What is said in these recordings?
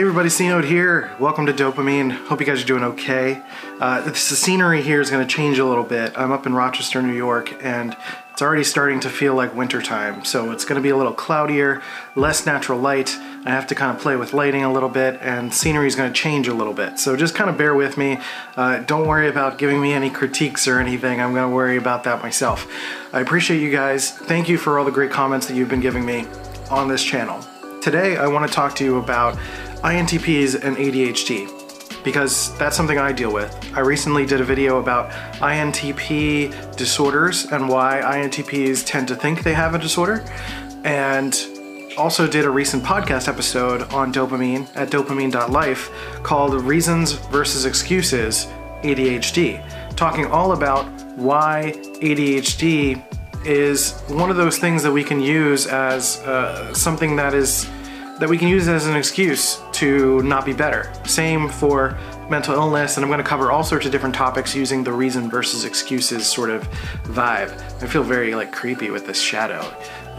everybody, C-Note here. Welcome to Dopamine. Hope you guys are doing okay. Uh, the scenery here is going to change a little bit. I'm up in Rochester, New York, and it's already starting to feel like wintertime. So it's going to be a little cloudier, less natural light. I have to kind of play with lighting a little bit, and scenery is going to change a little bit. So just kind of bear with me. Uh, don't worry about giving me any critiques or anything. I'm going to worry about that myself. I appreciate you guys. Thank you for all the great comments that you've been giving me on this channel. Today, I want to talk to you about INTPs and ADHD because that's something I deal with. I recently did a video about INTP disorders and why INTPs tend to think they have a disorder, and also did a recent podcast episode on dopamine at dopamine.life called Reasons versus Excuses ADHD, talking all about why ADHD is one of those things that we can use as uh, something that is that we can use as an excuse to not be better. Same for mental illness, and I'm going to cover all sorts of different topics using the reason versus excuses sort of vibe. I feel very like creepy with this shadow.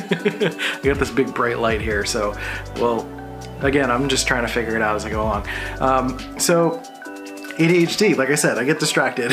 I got this big bright light here, so well, again, I'm just trying to figure it out as I go along. Um, so ADHD, like I said, I get distracted.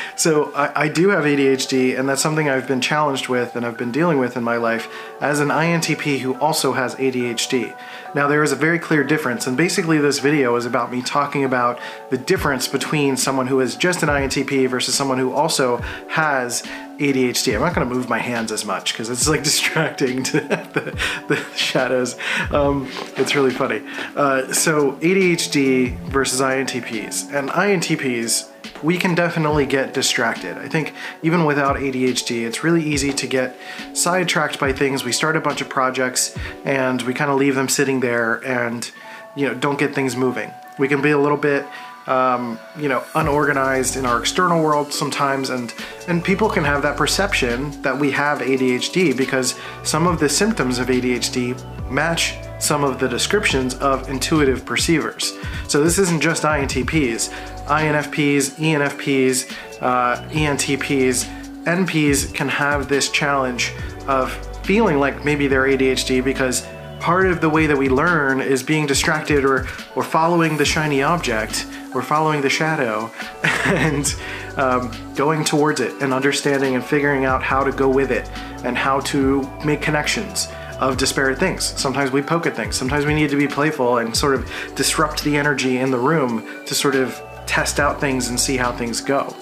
so I, I, do have ADHD, and that's something I've been challenged with and I've been dealing with in my life as an INTP who also has ADHD. Now, there is a very clear difference, and basically, this video is about me talking about the difference between someone who is just an INTP versus someone who also has ADHD. I'm not going to move my hands as much because it's like distracting to the, the shadows. Um, it's really funny. Uh, so ADHD versus INTPs. And INTPs, we can definitely get distracted. I think even without ADHD, it's really easy to get sidetracked by things. We start a bunch of projects and we kind of leave them sitting there and you know don't get things moving. We can be a little bit um, you know, unorganized in our external world sometimes, and and people can have that perception that we have ADHD because some of the symptoms of ADHD match some of the descriptions of intuitive perceivers. So this isn't just INTPs, INFPs, ENFPs, uh, ENTPs, NPs can have this challenge of feeling like maybe they're ADHD because part of the way that we learn is being distracted or, or following the shiny object or following the shadow and um, going towards it and understanding and figuring out how to go with it and how to make connections of disparate things. Sometimes we poke at things. Sometimes we need to be playful and sort of disrupt the energy in the room to sort of test out things and see how things go.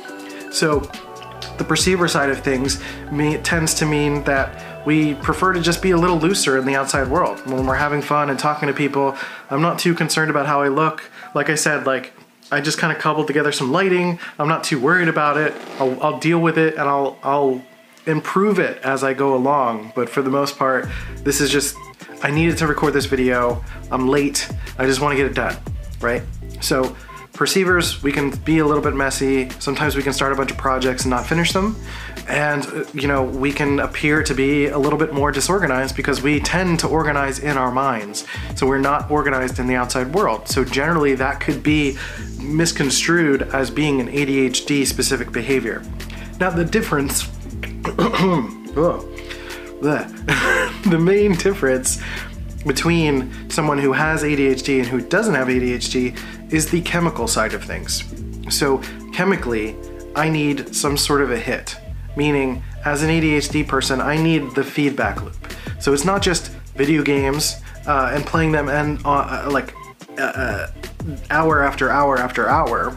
So the perceiver side of things tends to mean that we prefer to just be a little looser in the outside world. When we're having fun and talking to people, I'm not too concerned about how I look. Like I said, like I just kind of cobbled together some lighting. I'm not too worried about it. I'll, I'll deal with it and I'll I'll improve it as I go along. But for the most part, this is just I needed to record this video. I'm late. I just want to get it done, right? So Perceivers, we can be a little bit messy. Sometimes we can start a bunch of projects and not finish them. And, uh, you know, we can appear to be a little bit more disorganized because we tend to organize in our minds. So we're not organized in the outside world. So generally, that could be misconstrued as being an ADHD specific behavior. Now, the difference. oh, the main difference between someone who has ADHD and who doesn't have ADHD is the chemical side of things. So, chemically, I need some sort of a hit, meaning, as an ADHD person, I need the feedback loop. So, it's not just video games uh, and playing them and uh, uh like uh, uh, hour after hour after hour.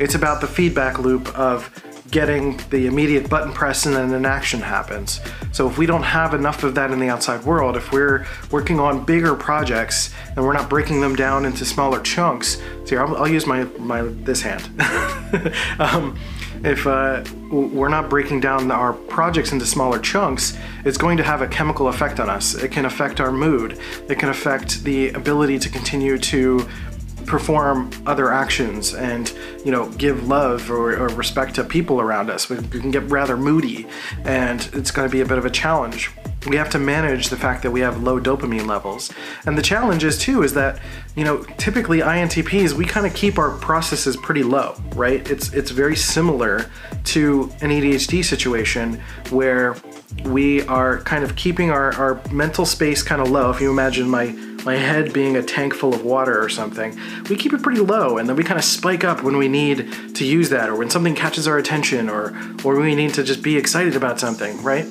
It's about the feedback loop of getting the immediate button press and then an action happens. So if we don't have enough of that in the outside world, if we're working on bigger projects and we're not breaking them down into smaller chunks, so here I'll, I'll use my, my this hand. um, if uh, we're not breaking down our projects into smaller chunks, it's going to have a chemical effect on us. It can affect our mood. It can affect the ability to continue to perform other actions and you know give love or, or respect to people around us. We, we can get rather moody and it's going to be a bit of a challenge. We have to manage the fact that we have low dopamine levels. And the challenge is too is that you know typically intps we kind of keep our processes pretty low right? It's it's very similar to an adhd situation where we are kind of keeping our, our mental space kind of low. If you imagine my my head being a tank full of water or something, we keep it pretty low and then we kind of spike up when we need to use that or when something catches our attention or or we need to just be excited about something, right?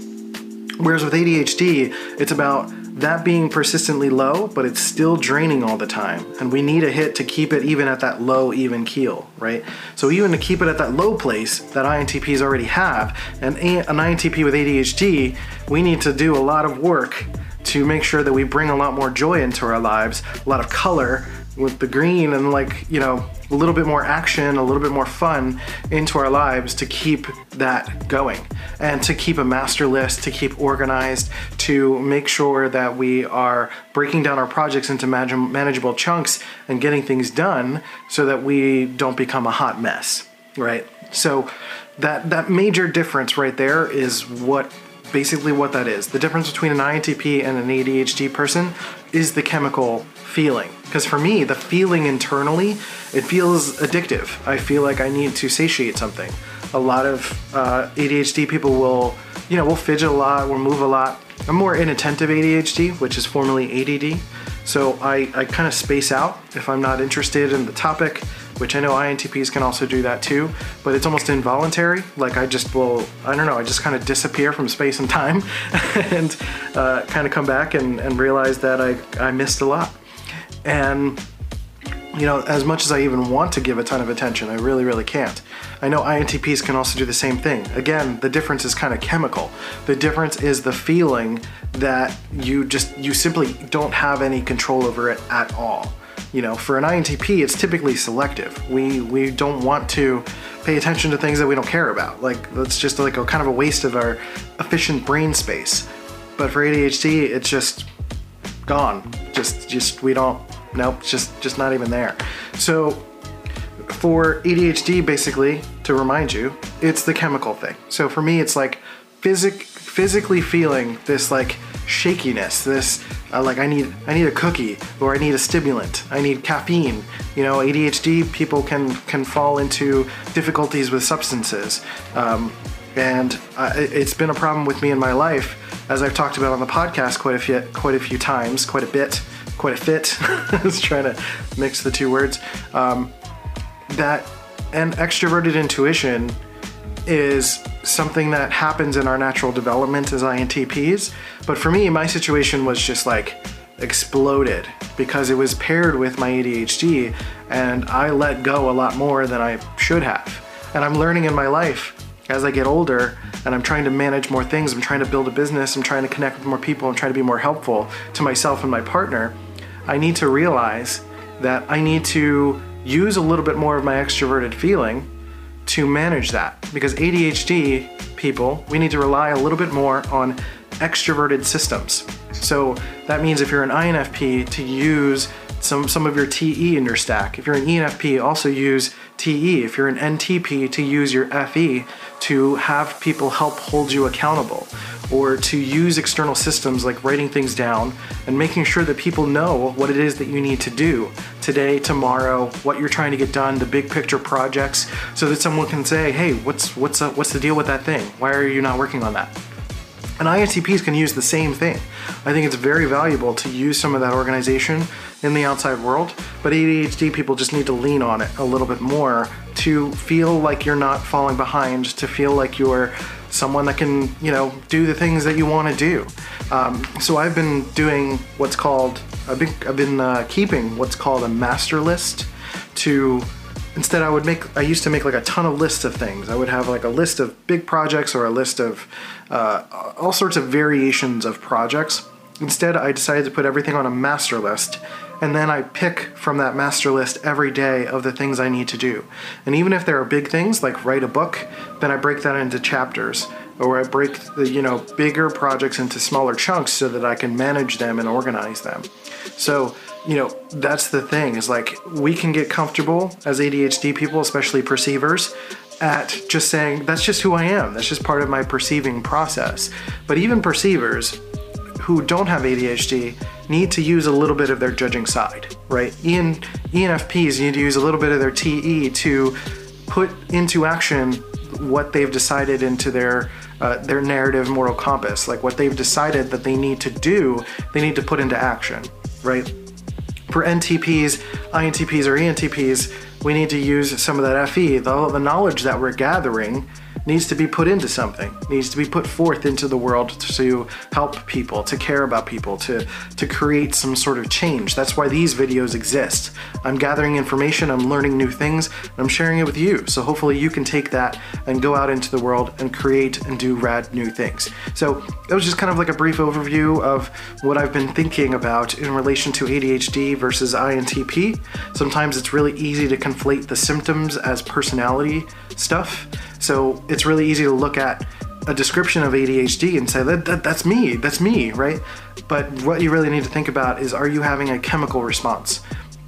Whereas with ADHD, it's about that being persistently low, but it's still draining all the time. And we need a hit to keep it even at that low, even keel, right? So even to keep it at that low place that INTPs already have, and an INTP with ADHD, we need to do a lot of work to make sure that we bring a lot more joy into our lives, a lot of color with the green and like, you know, a little bit more action, a little bit more fun into our lives to keep that going and to keep a master list, to keep organized, to make sure that we are breaking down our projects into manageable chunks and getting things done so that we don't become a hot mess, right? So that that major difference right there is what basically what that is. The difference between an INTP and an ADHD person is the chemical feeling. Because for me, the feeling internally, it feels addictive. I feel like I need to satiate something. A lot of uh, ADHD people will, you know, will fidget a lot, will move a lot. I'm more inattentive ADHD, which is formerly ADD. So I, I kind of space out if I'm not interested in the topic which I know INTPs can also do that too, but it's almost involuntary. Like I just will, I don't know, I just kind of disappear from space and time and uh, kind of come back and, and realize that I, I missed a lot. And you know, as much as I even want to give a ton of attention, I really, really can't. I know INTPs can also do the same thing. Again, the difference is kind of chemical. The difference is the feeling that you just, you simply don't have any control over it at all. You know, for an INTP, it's typically selective. We we don't want to pay attention to things that we don't care about. Like that's just like a kind of a waste of our efficient brain space. But for ADHD, it's just gone. Just just we don't nope, just just not even there. So for ADHD basically, to remind you, it's the chemical thing. So for me it's like physic physically feeling this like shakiness, this uh, like I need I need a cookie or I need a stimulant, I need caffeine. You know, ADHD people can can fall into difficulties with substances, um, and uh, it's been a problem with me in my life, as I've talked about on the podcast quite a few quite a few times, quite a bit, quite a fit. I was trying to mix the two words. Um, that and extroverted intuition is something that happens in our natural development as INTPs. But for me, my situation was just like exploded because it was paired with my ADHD and I let go a lot more than I should have. And I'm learning in my life as I get older and I'm trying to manage more things, I'm trying to build a business, I'm trying to connect with more people, I'm trying to be more helpful to myself and my partner. I need to realize that I need to use a little bit more of my extroverted feeling to manage that because ADHD people, we need to rely a little bit more on extroverted systems. So that means if you're an INFP to use some, some of your TE in your stack. If you're an ENFP, also use TE. If you're an NTP, to use your FE to have people help hold you accountable or to use external systems like writing things down and making sure that people know what it is that you need to do today, tomorrow, what you're trying to get done, the big picture projects, so that someone can say, "Hey, what's what's what's the deal with that thing? Why are you not working on that?" And INTPs can use the same thing. I think it's very valuable to use some of that organization in the outside world, but ADHD people just need to lean on it a little bit more to feel like you're not falling behind, to feel like you're someone that can, you know, do the things that you want to do. Um, so I've been doing what's called, I've been, I've been uh, keeping what's called a master list to Instead, I would make, I used to make like a ton of lists of things. I would have like a list of big projects or a list of uh, all sorts of variations of projects. Instead, I decided to put everything on a master list and then I pick from that master list every day of the things I need to do. And even if there are big things like write a book, then I break that into chapters or I break the you know bigger projects into smaller chunks so that I can manage them and organize them. So you know, that's the thing is like we can get comfortable as ADHD people, especially perceivers, at just saying that's just who I am. That's just part of my perceiving process. But even perceivers who don't have ADHD need to use a little bit of their judging side, right? EN, ENFPs need to use a little bit of their TE to put into action what they've decided into their uh, their narrative moral compass, like what they've decided that they need to do, they need to put into action, right? For NTPs, INTPs, or ENTPs, we need to use some of that FE, the, the knowledge that we're gathering needs to be put into something, needs to be put forth into the world to help people, to care about people, to, to create some sort of change. That's why these videos exist. I'm gathering information, I'm learning new things, and I'm sharing it with you. So hopefully you can take that and go out into the world and create and do rad new things. So it was just kind of like a brief overview of what I've been thinking about in relation to ADHD versus INTP. Sometimes it's really easy to conflate the symptoms as personality stuff. So it's really easy to look at a description of ADHD and say that, that that's me, that's me, right? But what you really need to think about is are you having a chemical response?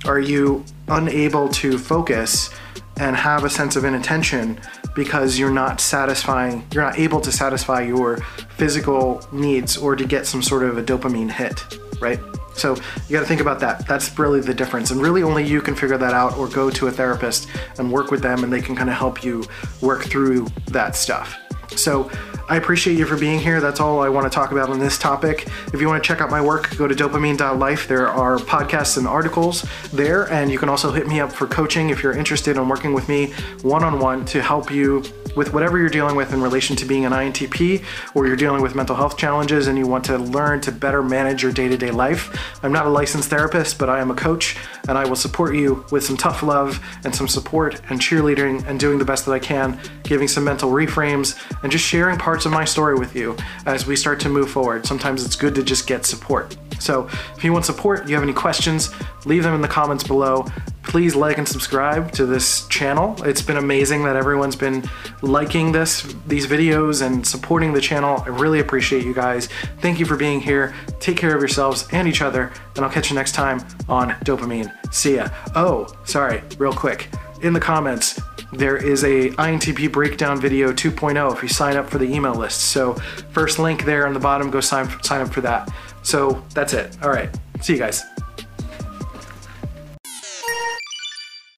Are you unable to focus and have a sense of inattention because you're not satisfying, you're not able to satisfy your physical needs or to get some sort of a dopamine hit, right? So you got to think about that. That's really the difference. And really only you can figure that out or go to a therapist and work with them and they can kind of help you work through that stuff. So I appreciate you for being here. That's all I want to talk about on this topic. If you want to check out my work, go to dopamine.life. There are podcasts and articles there, and you can also hit me up for coaching if you're interested in working with me one on one to help you with whatever you're dealing with in relation to being an INTP or you're dealing with mental health challenges and you want to learn to better manage your day to day life. I'm not a licensed therapist, but I am a coach and I will support you with some tough love and some support and cheerleading and doing the best that I can, giving some mental reframes and just sharing parts of my story with you as we start to move forward. Sometimes it's good to just get support. So if you want support, you have any questions, leave them in the comments below. Please like and subscribe to this channel. It's been amazing that everyone's been liking this, these videos and supporting the channel. I really appreciate you guys. Thank you for being here. Take care of yourselves and each other, and I'll catch you next time on Dopamine. See ya. Oh, sorry, real quick. In the comments, there is a INTP breakdown video 2.0 if you sign up for the email list. So first link there on the bottom, go sign, sign up for that. So that's it. All right. See you guys.